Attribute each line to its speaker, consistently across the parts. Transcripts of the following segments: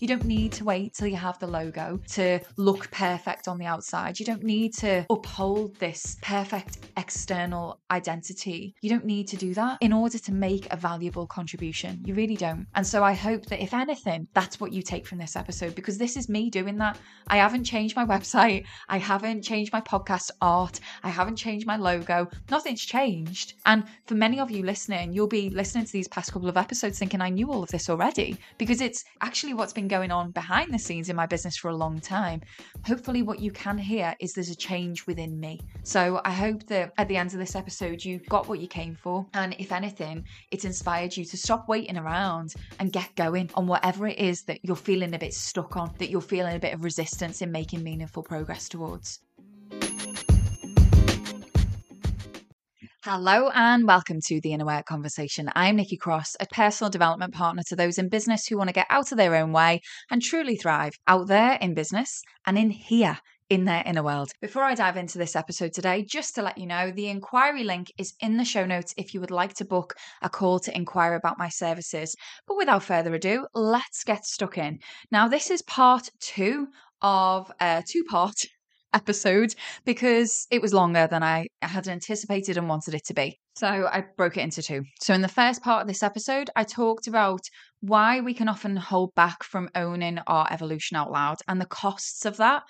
Speaker 1: You don't need to wait till you have the logo to look perfect on the outside. You don't need to uphold this perfect external identity. You don't need to do that in order to make a valuable contribution. You really don't. And so I hope that if anything, that's what you take from this episode because this is me doing that. I haven't changed my website. I haven't changed my podcast art. I haven't changed my logo. Nothing's changed. And for many of you listening, you'll be listening to these past couple of episodes thinking I knew all of this already because it's actually what's been going on behind the scenes in my business for a long time. Hopefully, what you can hear is there's a change within me. So I hope that at the end of this episode, you got what you came for. And if anything, it's inspired you to stop waiting around and get going on whatever it is that you're feeling a bit stuck on, that you're feeling a bit of resistance in making meaningful progress towards. Hello and welcome to the Inner Work Conversation. I'm Nikki Cross, a personal development partner to those in business who want to get out of their own way and truly thrive out there in business and in here in their inner world. Before I dive into this episode today, just to let you know, the inquiry link is in the show notes if you would like to book a call to inquire about my services. But without further ado, let's get stuck in. Now, this is part two of uh, a two part episode because it was longer than I had anticipated and wanted it to be. So I broke it into two. So, in the first part of this episode, I talked about why we can often hold back from owning our evolution out loud and the costs of that.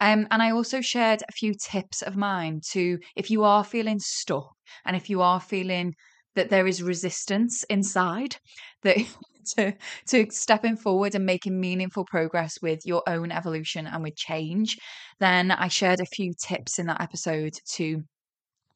Speaker 1: Um, and I also shared a few tips of mine to if you are feeling stuck and if you are feeling that there is resistance inside, that to to stepping forward and making meaningful progress with your own evolution and with change, then I shared a few tips in that episode to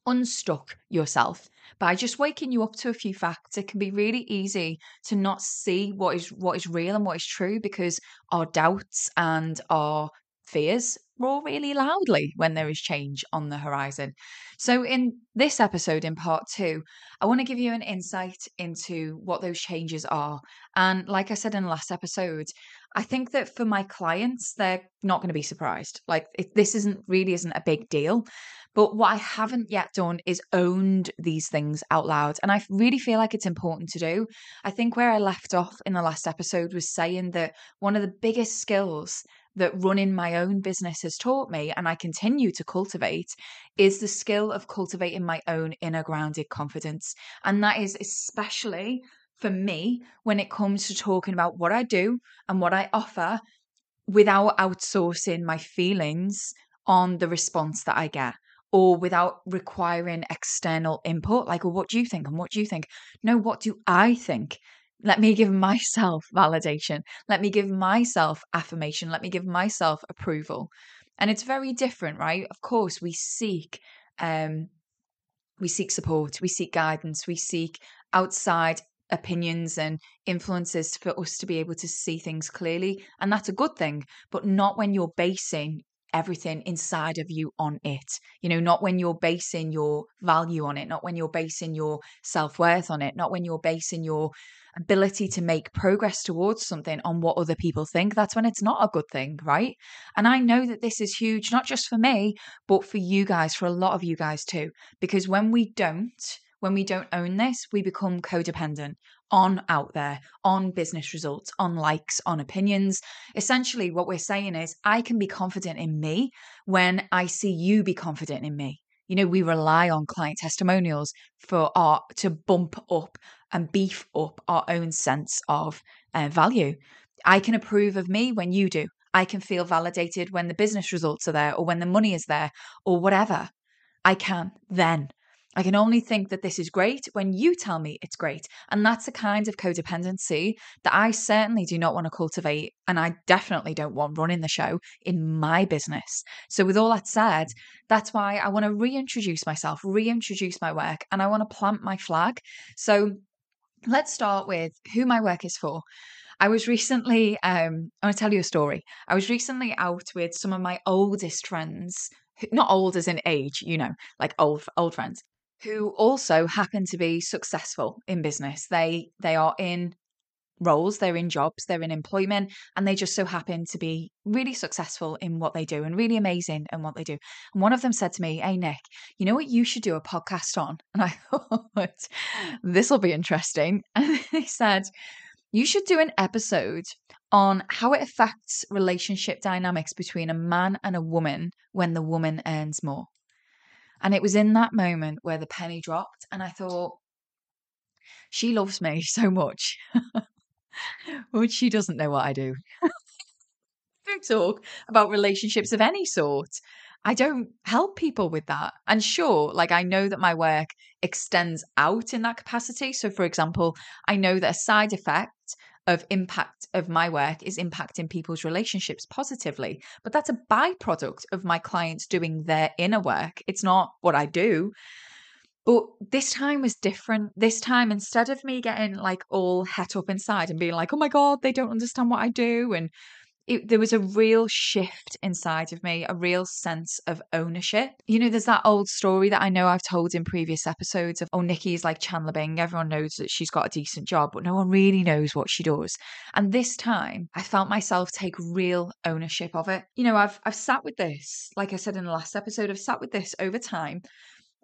Speaker 1: unstuck yourself by just waking you up to a few facts. It can be really easy to not see what is what is real and what is true because our doubts and our fears roar really loudly when there is change on the horizon. So, in this episode, in part two, I want to give you an insight into what those changes are. And, like I said in the last episode, I think that for my clients, they're not going to be surprised. Like, it, this isn't really isn't a big deal. But what I haven't yet done is owned these things out loud. And I really feel like it's important to do. I think where I left off in the last episode was saying that one of the biggest skills that running my own business has taught me and I continue to cultivate is the skill of cultivating my own inner grounded confidence. And that is especially for me when it comes to talking about what I do and what I offer without outsourcing my feelings on the response that I get or without requiring external input like well what do you think and what do you think no what do i think let me give myself validation. Let me give myself affirmation. Let me give myself approval. And it's very different, right? Of course, we seek um we seek support, we seek guidance, we seek outside opinions and influences for us to be able to see things clearly. And that's a good thing, but not when you're basing everything inside of you on it. You know, not when you're basing your value on it, not when you're basing your self worth on it, not when you're basing your ability to make progress towards something on what other people think, that's when it's not a good thing, right? And I know that this is huge, not just for me, but for you guys, for a lot of you guys too. Because when we don't, when we don't own this, we become codependent on out there, on business results, on likes, on opinions. Essentially, what we're saying is, I can be confident in me when I see you be confident in me. You know, we rely on client testimonials for our to bump up and beef up our own sense of uh, value. I can approve of me when you do. I can feel validated when the business results are there or when the money is there or whatever. I can then. I can only think that this is great when you tell me it's great. And that's a kind of codependency that I certainly do not want to cultivate. And I definitely don't want running the show in my business. So, with all that said, that's why I want to reintroduce myself, reintroduce my work, and I want to plant my flag. So, let's start with who my work is for. I was recently, um, I want to tell you a story. I was recently out with some of my oldest friends, not old as in age, you know, like old old friends, who also happen to be successful in business. They they are in roles, they're in jobs, they're in employment, and they just so happen to be really successful in what they do and really amazing in what they do. And one of them said to me, Hey, Nick, you know what you should do a podcast on? And I thought, this will be interesting. And they said, You should do an episode on how it affects relationship dynamics between a man and a woman when the woman earns more. And it was in that moment where the penny dropped, and I thought, she loves me so much. But she doesn't know what I do. don't talk about relationships of any sort. I don't help people with that. And sure, like I know that my work extends out in that capacity. So, for example, I know that a side effect of impact of my work is impacting people's relationships positively. But that's a byproduct of my clients doing their inner work. It's not what I do. But this time was different. This time, instead of me getting like all het up inside and being like, oh my God, they don't understand what I do and it, there was a real shift inside of me, a real sense of ownership. You know, there's that old story that I know I've told in previous episodes of, oh, Nikki's like Chandler Bing. Everyone knows that she's got a decent job, but no one really knows what she does. And this time, I felt myself take real ownership of it. You know, I've I've sat with this, like I said in the last episode, I've sat with this over time.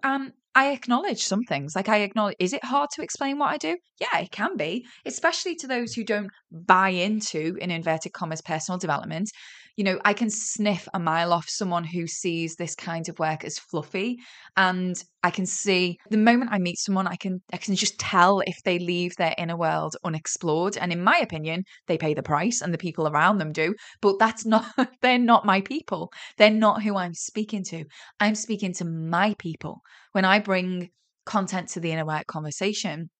Speaker 1: Um, I acknowledge some things. Like I acknowledge, is it hard to explain what I do? Yeah, it can be, especially to those who don't buy into, in inverted commas, personal development you know, I can sniff a mile off someone who sees this kind of work as fluffy. And I can see the moment I meet someone, I can I can just tell if they leave their inner world unexplored. And in my opinion, they pay the price and the people around them do. But that's not they're not my people. They're not who I'm speaking to. I'm speaking to my people. When I bring content to the inner work conversation,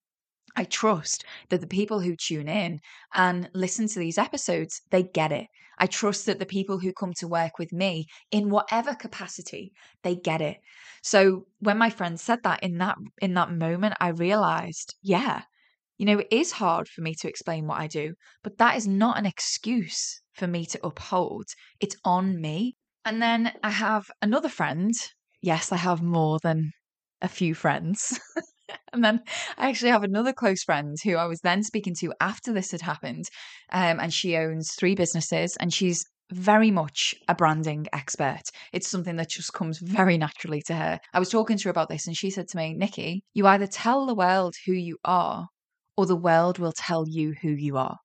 Speaker 1: I trust that the people who tune in and listen to these episodes, they get it. I trust that the people who come to work with me in whatever capacity, they get it. So when my friend said that in that in that moment, I realized, yeah, you know, it is hard for me to explain what I do, but that is not an excuse for me to uphold. It's on me. And then I have another friend. Yes, I have more than a few friends. and then I actually have another close friend who I was then speaking to after this had happened. Um, and she owns three businesses and she's very much a branding expert. It's something that just comes very naturally to her. I was talking to her about this and she said to me, Nikki, you either tell the world who you are or the world will tell you who you are.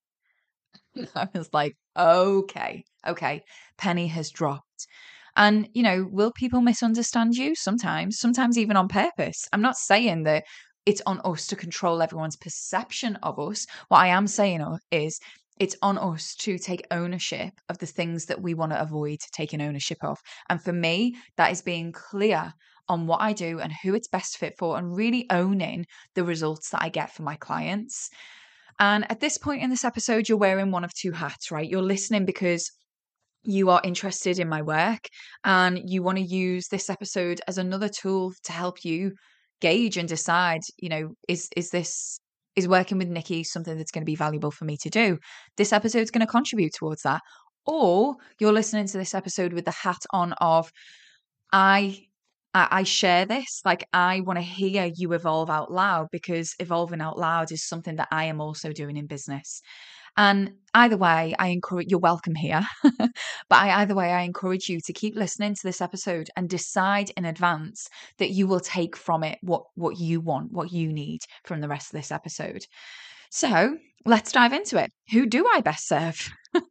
Speaker 1: I was like, okay, okay. Penny has dropped. And, you know, will people misunderstand you? Sometimes, sometimes even on purpose. I'm not saying that it's on us to control everyone's perception of us. What I am saying is it's on us to take ownership of the things that we want to avoid taking ownership of. And for me, that is being clear on what I do and who it's best fit for and really owning the results that I get for my clients. And at this point in this episode, you're wearing one of two hats, right? You're listening because you are interested in my work and you want to use this episode as another tool to help you gauge and decide, you know, is is this is working with Nikki something that's going to be valuable for me to do? This episode's going to contribute towards that. Or you're listening to this episode with the hat on of I I, share this. Like, I want to hear you evolve out loud because evolving out loud is something that I am also doing in business. And either way, I encourage you're welcome here. but I, either way, I encourage you to keep listening to this episode and decide in advance that you will take from it what what you want, what you need from the rest of this episode. So let's dive into it. Who do I best serve?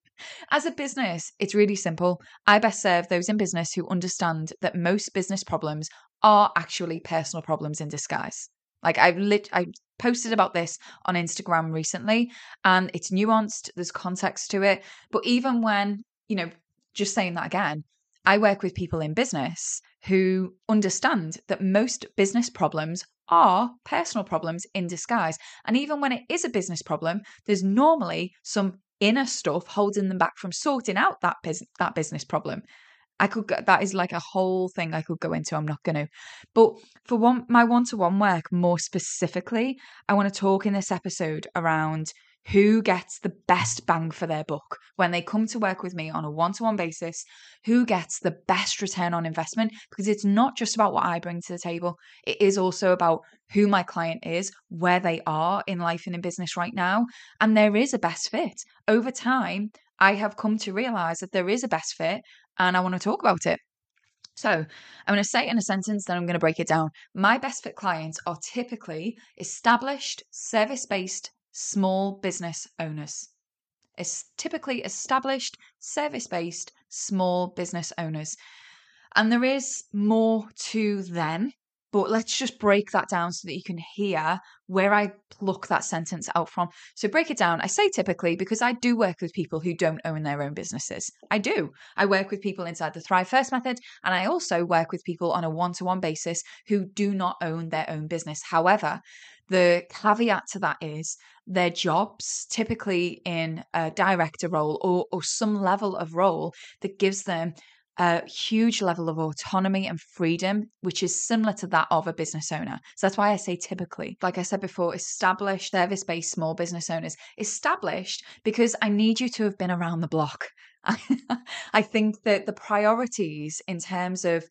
Speaker 1: As a business, it's really simple. I best serve those in business who understand that most business problems are actually personal problems in disguise. Like I've lit I posted about this on Instagram recently and it's nuanced, there's context to it. But even when, you know, just saying that again, I work with people in business who understand that most business problems are personal problems in disguise. And even when it is a business problem, there's normally some inner stuff holding them back from sorting out that, bus- that business problem. I could that is like a whole thing I could go into. I'm not going to. But for one my one-to-one work more specifically, I want to talk in this episode around who gets the best bang for their buck when they come to work with me on a one-to-one basis, who gets the best return on investment because it's not just about what I bring to the table. It is also about who my client is, where they are in life and in business right now, and there is a best fit. Over time, I have come to realize that there is a best fit and I want to talk about it. So, I'm going to say it in a sentence, then I'm going to break it down. My best fit clients are typically established, service based, small business owners. It's typically established, service based, small business owners. And there is more to them but let's just break that down so that you can hear where I pluck that sentence out from. So, break it down. I say typically because I do work with people who don't own their own businesses. I do. I work with people inside the Thrive First method, and I also work with people on a one to one basis who do not own their own business. However, the caveat to that is their jobs, typically in a director role or, or some level of role that gives them a huge level of autonomy and freedom, which is similar to that of a business owner. So that's why I say typically, like I said before, established service based small business owners. Established because I need you to have been around the block. I think that the priorities in terms of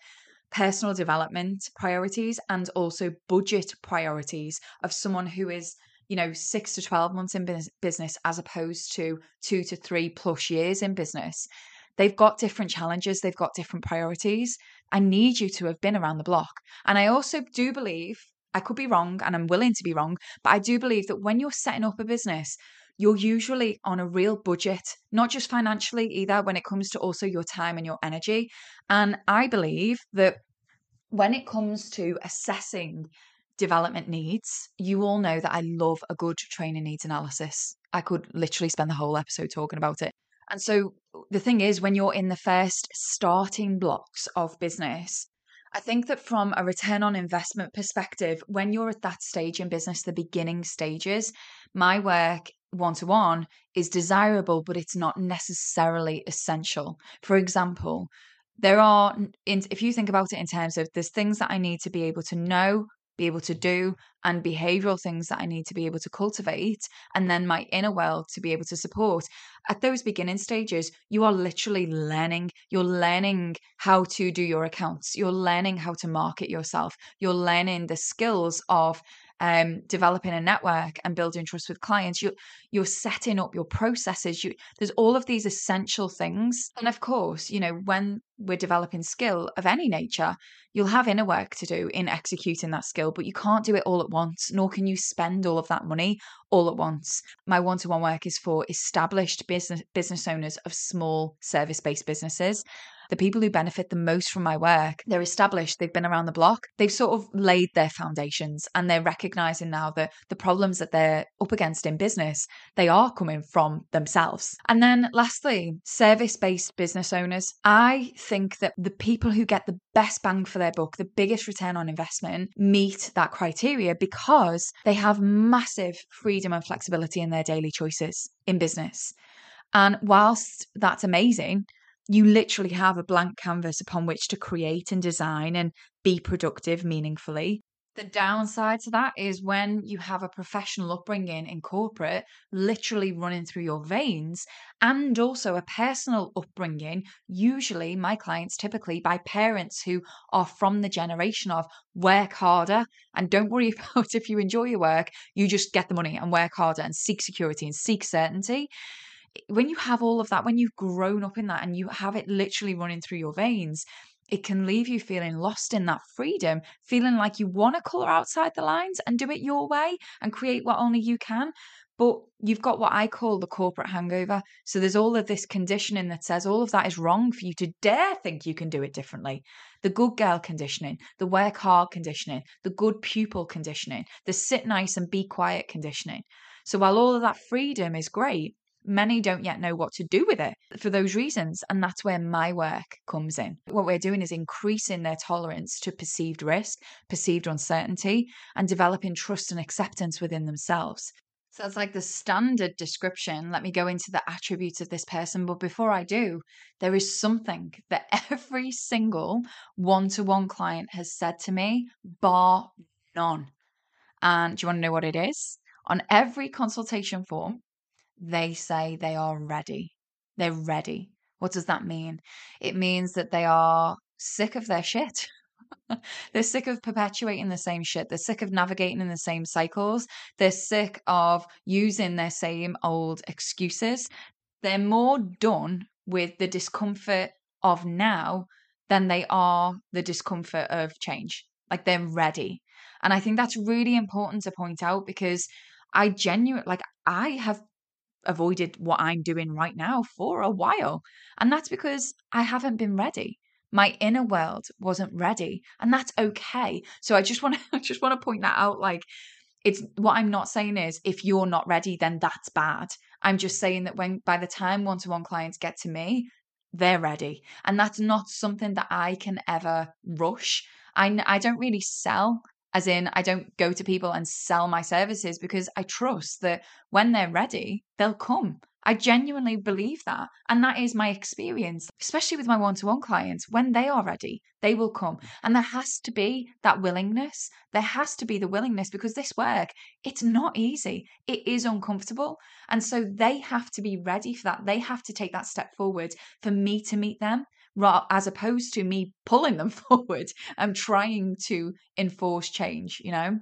Speaker 1: personal development priorities and also budget priorities of someone who is you know, six to 12 months in business as opposed to two to three plus years in business They've got different challenges, they've got different priorities. I need you to have been around the block. And I also do believe, I could be wrong and I'm willing to be wrong, but I do believe that when you're setting up a business, you're usually on a real budget, not just financially either, when it comes to also your time and your energy. And I believe that when it comes to assessing development needs, you all know that I love a good training needs analysis. I could literally spend the whole episode talking about it. And so the thing is, when you're in the first starting blocks of business, I think that from a return on investment perspective, when you're at that stage in business, the beginning stages, my work one to one is desirable, but it's not necessarily essential. For example, there are, if you think about it in terms of there's things that I need to be able to know, be able to do and behavioral things that I need to be able to cultivate, and then my inner world to be able to support. At those beginning stages, you are literally learning. You're learning how to do your accounts. You're learning how to market yourself. You're learning the skills of um, developing a network and building trust with clients. You, you're setting up your processes. You, there's all of these essential things. And of course, you know, when we're developing skill of any nature, you'll have inner work to do in executing that skill, but you can't do it all at once, nor can you spend all of that money all at once. My one to one work is for established business, business owners of small service based businesses the people who benefit the most from my work, they're established, they've been around the block, they've sort of laid their foundations and they're recognizing now that the problems that they're up against in business, they are coming from themselves. And then lastly, service based business owners. I think that the people who get the best bang for their buck, the biggest return on investment, meet that criteria because they have massive freedom and flexibility in their daily choices in business. And whilst that's amazing, you literally have a blank canvas upon which to create and design and be productive meaningfully. The downside to that is when you have a professional upbringing in corporate literally running through your veins, and also a personal upbringing, usually my clients typically by parents who are from the generation of work harder and don't worry about if you enjoy your work, you just get the money and work harder and seek security and seek certainty when you have all of that, when you've grown up in that and you have it literally running through your veins, it can leave you feeling lost in that freedom, feeling like you want to color outside the lines and do it your way and create what only you can. But you've got what I call the corporate hangover. So there's all of this conditioning that says all of that is wrong for you to dare think you can do it differently. The good girl conditioning, the work hard conditioning, the good pupil conditioning, the sit nice and be quiet conditioning. So while all of that freedom is great, many don't yet know what to do with it for those reasons. And that's where my work comes in. What we're doing is increasing their tolerance to perceived risk, perceived uncertainty, and developing trust and acceptance within themselves. So that's like the standard description. Let me go into the attributes of this person. But before I do, there is something that every single one to one client has said to me, bar none. And do you want to know what it is? On every consultation form, they say they are ready. They're ready. What does that mean? It means that they are sick of their shit. They're sick of perpetuating the same shit. They're sick of navigating in the same cycles. They're sick of using their same old excuses. They're more done with the discomfort of now than they are the discomfort of change. Like they're ready. And I think that's really important to point out because I genuinely, like, I have avoided what I'm doing right now for a while. And that's because I haven't been ready. My inner world wasn't ready, and that's okay. So I just want to I just want to point that out like it's what I'm not saying is if you're not ready then that's bad. I'm just saying that when by the time one-to-one clients get to me, they're ready. And that's not something that I can ever rush. I I don't really sell as in, I don't go to people and sell my services because I trust that when they're ready, they'll come. I genuinely believe that. And that is my experience, especially with my one to one clients. When they are ready, they will come. And there has to be that willingness. There has to be the willingness because this work, it's not easy. It is uncomfortable. And so they have to be ready for that. They have to take that step forward for me to meet them as opposed to me pulling them forward and trying to enforce change, you know?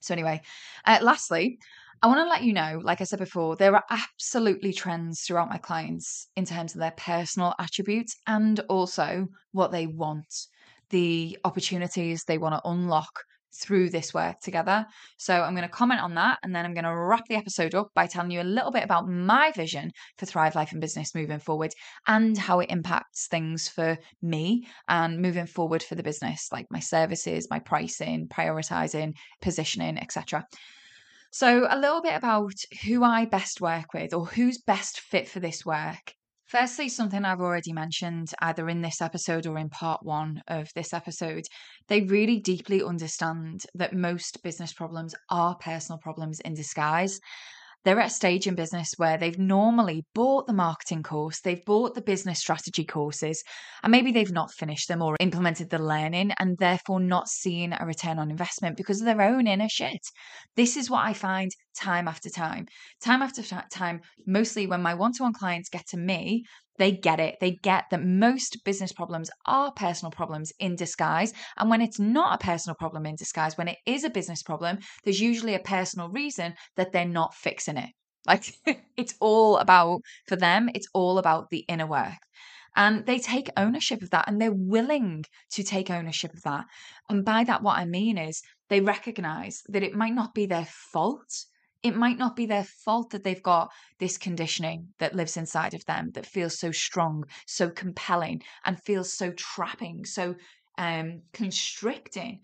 Speaker 1: So, anyway, uh, lastly, I want to let you know, like I said before, there are absolutely trends throughout my clients in terms of their personal attributes and also what they want, the opportunities they want to unlock through this work together. So I'm going to comment on that and then I'm going to wrap the episode up by telling you a little bit about my vision for Thrive Life and Business moving forward and how it impacts things for me and moving forward for the business, like my services, my pricing, prioritizing, positioning, etc. So, a little bit about who I best work with or who's best fit for this work. Firstly, something I've already mentioned either in this episode or in part one of this episode, they really deeply understand that most business problems are personal problems in disguise they're at a stage in business where they've normally bought the marketing course, they've bought the business strategy courses, and maybe they've not finished them or implemented the learning and therefore not seen a return on investment because of their own inner shit. This is what I find time after time. Time after time, mostly when my one to one clients get to me, they get it. They get that most business problems are personal problems in disguise. And when it's not a personal problem in disguise, when it is a business problem, there's usually a personal reason that they're not fixing it. Like it's all about, for them, it's all about the inner work. And they take ownership of that and they're willing to take ownership of that. And by that, what I mean is they recognize that it might not be their fault it might not be their fault that they've got this conditioning that lives inside of them that feels so strong, so compelling, and feels so trapping, so um, constricting,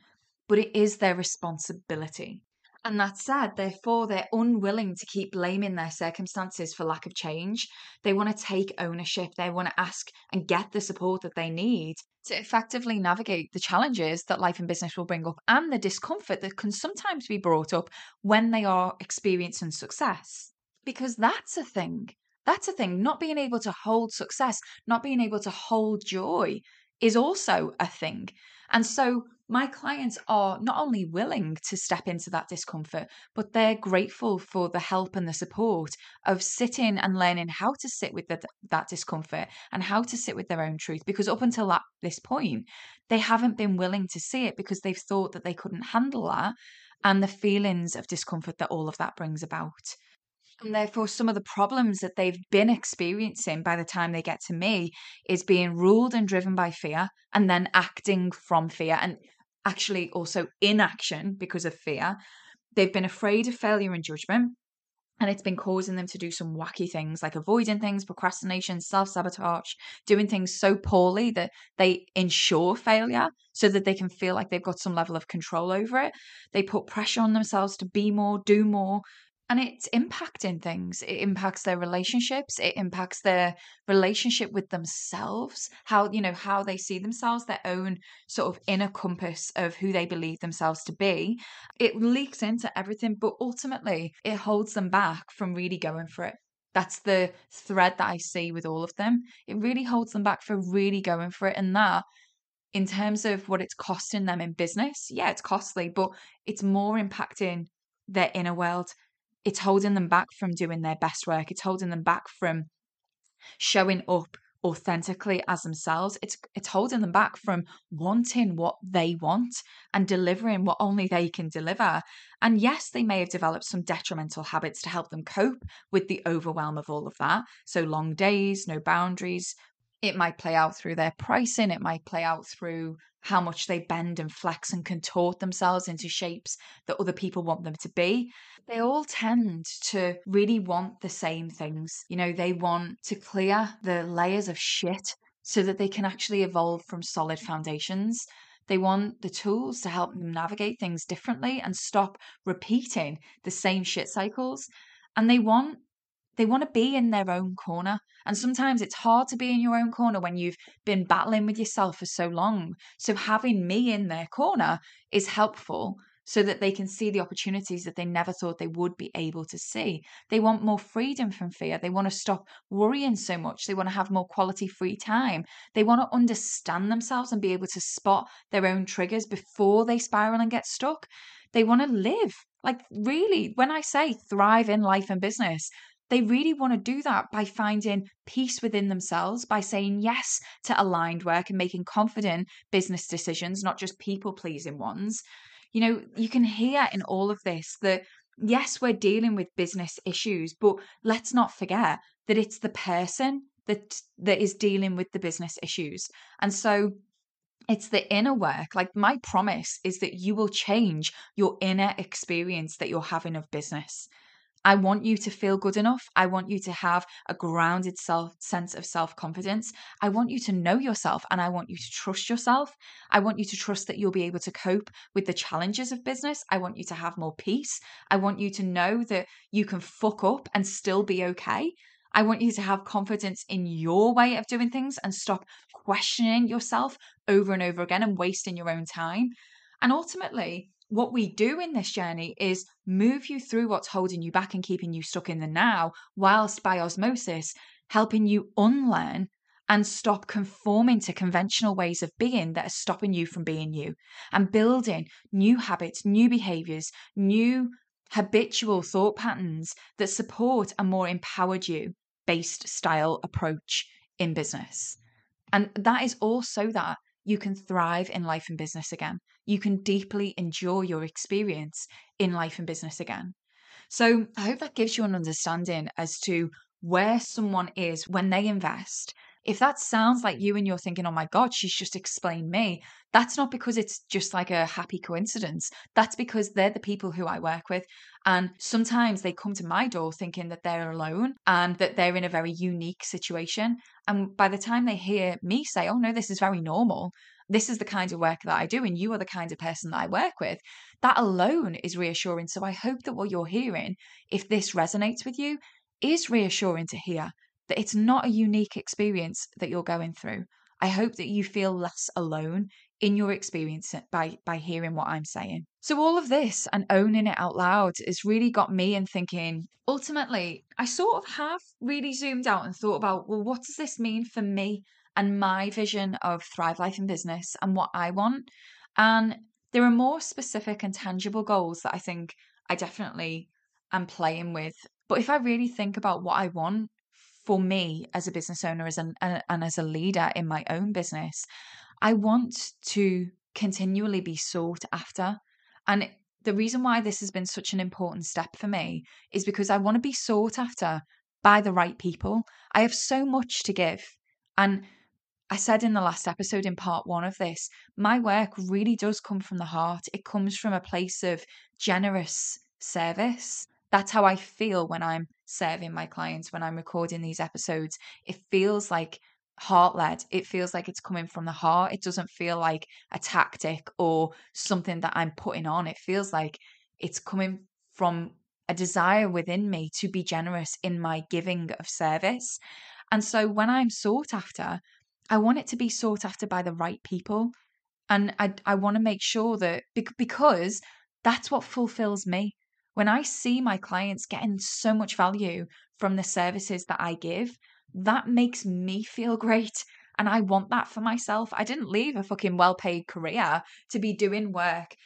Speaker 1: but it is their responsibility. And that's sad. Therefore, they're unwilling to keep blaming their circumstances for lack of change. They want to take ownership. They want to ask and get the support that they need to effectively navigate the challenges that life and business will bring up and the discomfort that can sometimes be brought up when they are experiencing success. Because that's a thing. That's a thing. Not being able to hold success, not being able to hold joy is also a thing. And so my clients are not only willing to step into that discomfort, but they're grateful for the help and the support of sitting and learning how to sit with the, that discomfort and how to sit with their own truth. Because up until that, this point, they haven't been willing to see it because they've thought that they couldn't handle that and the feelings of discomfort that all of that brings about. And therefore, some of the problems that they've been experiencing by the time they get to me is being ruled and driven by fear and then acting from fear. And actually also inaction because of fear. They've been afraid of failure and judgment. And it's been causing them to do some wacky things like avoiding things, procrastination, self sabotage, doing things so poorly that they ensure failure so that they can feel like they've got some level of control over it. They put pressure on themselves to be more, do more, and it's impacting things. It impacts their relationships. It impacts their relationship with themselves how you know how they see themselves their own sort of inner compass of who they believe themselves to be. It leaks into everything but ultimately it holds them back from really going for it. That's the thread that i see with all of them. It really holds them back for really going for it and that in terms of what it's costing them in business yeah it's costly but it's more impacting their inner world it's holding them back from doing their best work. It's holding them back from showing up authentically as themselves. It's it's holding them back from wanting what they want and delivering what only they can deliver. And yes, they may have developed some detrimental habits to help them cope with the overwhelm of all of that. So long days, no boundaries, It might play out through their pricing, it might play out through how much they bend and flex and contort themselves into shapes that other people want them to be. They all tend to really want the same things. You know, they want to clear the layers of shit so that they can actually evolve from solid foundations. They want the tools to help them navigate things differently and stop repeating the same shit cycles. And they want they want to be in their own corner. And sometimes it's hard to be in your own corner when you've been battling with yourself for so long. So having me in their corner is helpful so that they can see the opportunities that they never thought they would be able to see. They want more freedom from fear. They want to stop worrying so much. They want to have more quality free time. They want to understand themselves and be able to spot their own triggers before they spiral and get stuck. They want to live. Like, really, when I say thrive in life and business, they really want to do that by finding peace within themselves, by saying yes to aligned work and making confident business decisions, not just people pleasing ones. You know, you can hear in all of this that yes, we're dealing with business issues, but let's not forget that it's the person that that is dealing with the business issues. And so it's the inner work. Like my promise is that you will change your inner experience that you're having of business. I want you to feel good enough. I want you to have a grounded self sense of self-confidence. I want you to know yourself and I want you to trust yourself. I want you to trust that you'll be able to cope with the challenges of business. I want you to have more peace. I want you to know that you can fuck up and still be okay. I want you to have confidence in your way of doing things and stop questioning yourself over and over again and wasting your own time. And ultimately, what we do in this journey is move you through what's holding you back and keeping you stuck in the now, whilst by osmosis, helping you unlearn and stop conforming to conventional ways of being that are stopping you from being you and building new habits, new behaviors, new habitual thought patterns that support a more empowered you based style approach in business. And that is also that you can thrive in life and business again. You can deeply enjoy your experience in life and business again. So, I hope that gives you an understanding as to where someone is when they invest. If that sounds like you and you're thinking, oh my God, she's just explained me, that's not because it's just like a happy coincidence. That's because they're the people who I work with. And sometimes they come to my door thinking that they're alone and that they're in a very unique situation. And by the time they hear me say, oh no, this is very normal, this is the kind of work that I do, and you are the kind of person that I work with, that alone is reassuring. So I hope that what you're hearing, if this resonates with you, is reassuring to hear that it's not a unique experience that you're going through. I hope that you feel less alone in your experience by by hearing what I'm saying. So all of this and owning it out loud has really got me in thinking ultimately I sort of have really zoomed out and thought about well what does this mean for me and my vision of thrive life and business and what I want and there are more specific and tangible goals that I think I definitely am playing with but if I really think about what I want for me as a business owner as an, and, as a leader in my own business, I want to continually be sought after. And the reason why this has been such an important step for me is because I want to be sought after by the right people. I have so much to give. And I said in the last episode, in part one of this, my work really does come from the heart. It comes from a place of generous service. That's how I feel when I'm serving my clients, when I'm recording these episodes. It feels like heart led. It feels like it's coming from the heart. It doesn't feel like a tactic or something that I'm putting on. It feels like it's coming from a desire within me to be generous in my giving of service. And so when I'm sought after, I want it to be sought after by the right people. And I, I want to make sure that because that's what fulfills me. When I see my clients getting so much value from the services that I give, that makes me feel great. And I want that for myself. I didn't leave a fucking well paid career to be doing work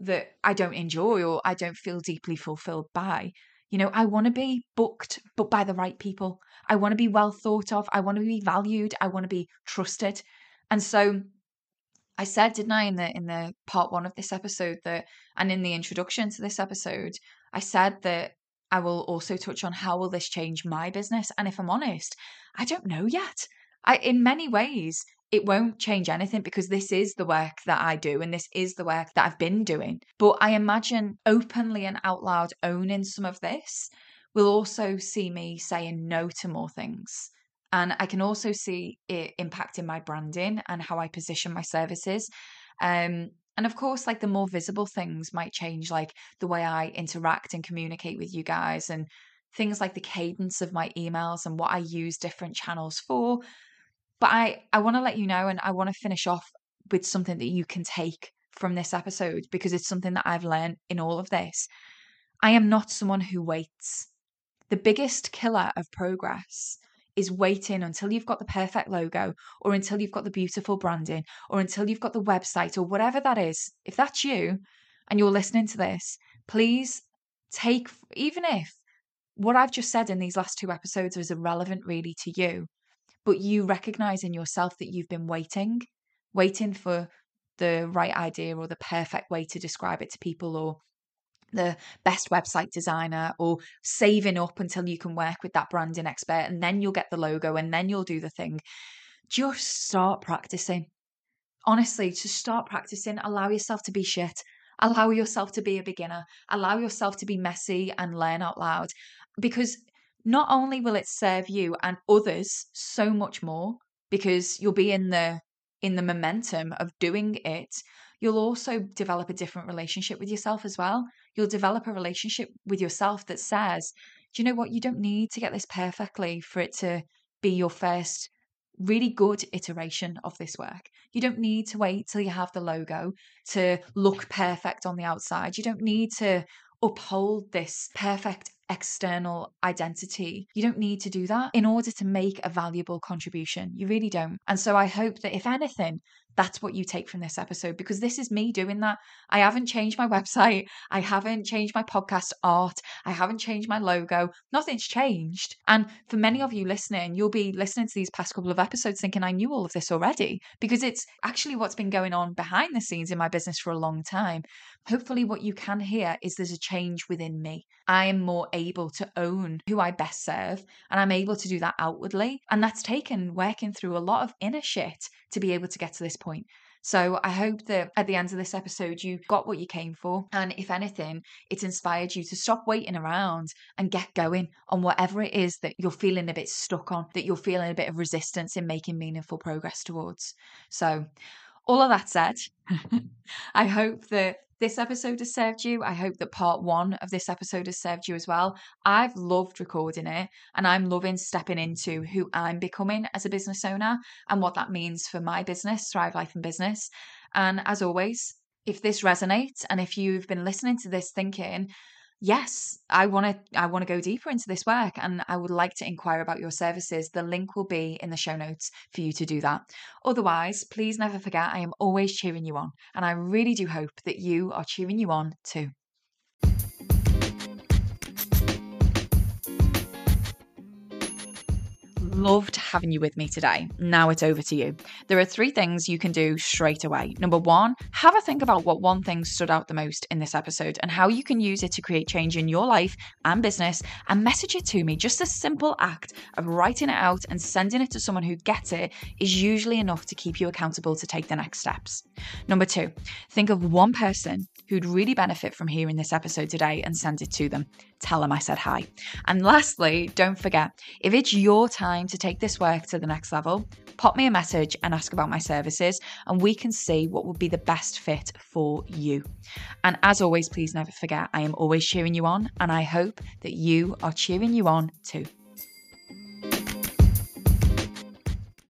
Speaker 1: that I don't enjoy or I don't feel deeply fulfilled by. You know, I want to be booked, but by the right people. I want to be well thought of. I want to be valued. I want to be trusted. And so I said, didn't I, in the in the part one of this episode that, and in the introduction to this episode, I said that I will also touch on how will this change my business. And if I'm honest, I don't know yet. I, in many ways, it won't change anything because this is the work that I do and this is the work that I've been doing. But I imagine openly and out loud owning some of this will also see me saying no to more things. And I can also see it impacting my branding and how I position my services. Um, and of course, like the more visible things might change, like the way I interact and communicate with you guys, and things like the cadence of my emails and what I use different channels for. But I, I want to let you know, and I want to finish off with something that you can take from this episode because it's something that I've learned in all of this. I am not someone who waits. The biggest killer of progress is waiting until you've got the perfect logo or until you've got the beautiful branding or until you've got the website or whatever that is. If that's you and you're listening to this, please take, even if what I've just said in these last two episodes is irrelevant really to you, but you recognize in yourself that you've been waiting, waiting for the right idea or the perfect way to describe it to people or the best website designer or saving up until you can work with that branding expert and then you'll get the logo and then you'll do the thing. Just start practicing. Honestly, just start practicing. Allow yourself to be shit. Allow yourself to be a beginner. Allow yourself to be messy and learn out loud because not only will it serve you and others so much more because you'll be in the in the momentum of doing it you'll also develop a different relationship with yourself as well you'll develop a relationship with yourself that says, do you know what? You don't need to get this perfectly for it to be your first really good iteration of this work. You don't need to wait till you have the logo to look perfect on the outside. You don't need to uphold this perfect external identity. You don't need to do that in order to make a valuable contribution. You really don't. And so I hope that if anything, that's what you take from this episode because this is me doing that. I haven't changed my website. I haven't changed my podcast art. I haven't changed my logo. Nothing's changed. And for many of you listening, you'll be listening to these past couple of episodes thinking, I knew all of this already because it's actually what's been going on behind the scenes in my business for a long time. Hopefully, what you can hear is there's a change within me. I am more able to own who I best serve, and I'm able to do that outwardly. And that's taken working through a lot of inner shit to be able to get to this point. So I hope that at the end of this episode, you got what you came for. And if anything, it's inspired you to stop waiting around and get going on whatever it is that you're feeling a bit stuck on, that you're feeling a bit of resistance in making meaningful progress towards. So, all of that said, I hope that this episode has served you. I hope that part one of this episode has served you as well. I've loved recording it and I'm loving stepping into who I'm becoming as a business owner and what that means for my business, Thrive Life and Business. And as always, if this resonates and if you've been listening to this thinking, yes i want to i want to go deeper into this work and i would like to inquire about your services. The link will be in the show notes for you to do that. Otherwise please never forget i am always cheering you on and i really do hope that you are cheering you on too loved having you with me today. Now it's over to you. There are three things you can do straight away. Number one, have a think about what one thing stood out the most in this episode and how you can use it to create change in your life and business and message it to me. Just a simple act of writing it out and sending it to someone who gets it is usually enough to keep you accountable to take the next steps. Number two, think of one person who'd really benefit from hearing this episode today and send it to them. Tell them I said hi. And lastly, don't forget if it's your time to take this work to the next level, pop me a message and ask about my services, and we can see what would be the best fit for you. And as always, please never forget I am always cheering you on, and I hope that you are cheering you on too.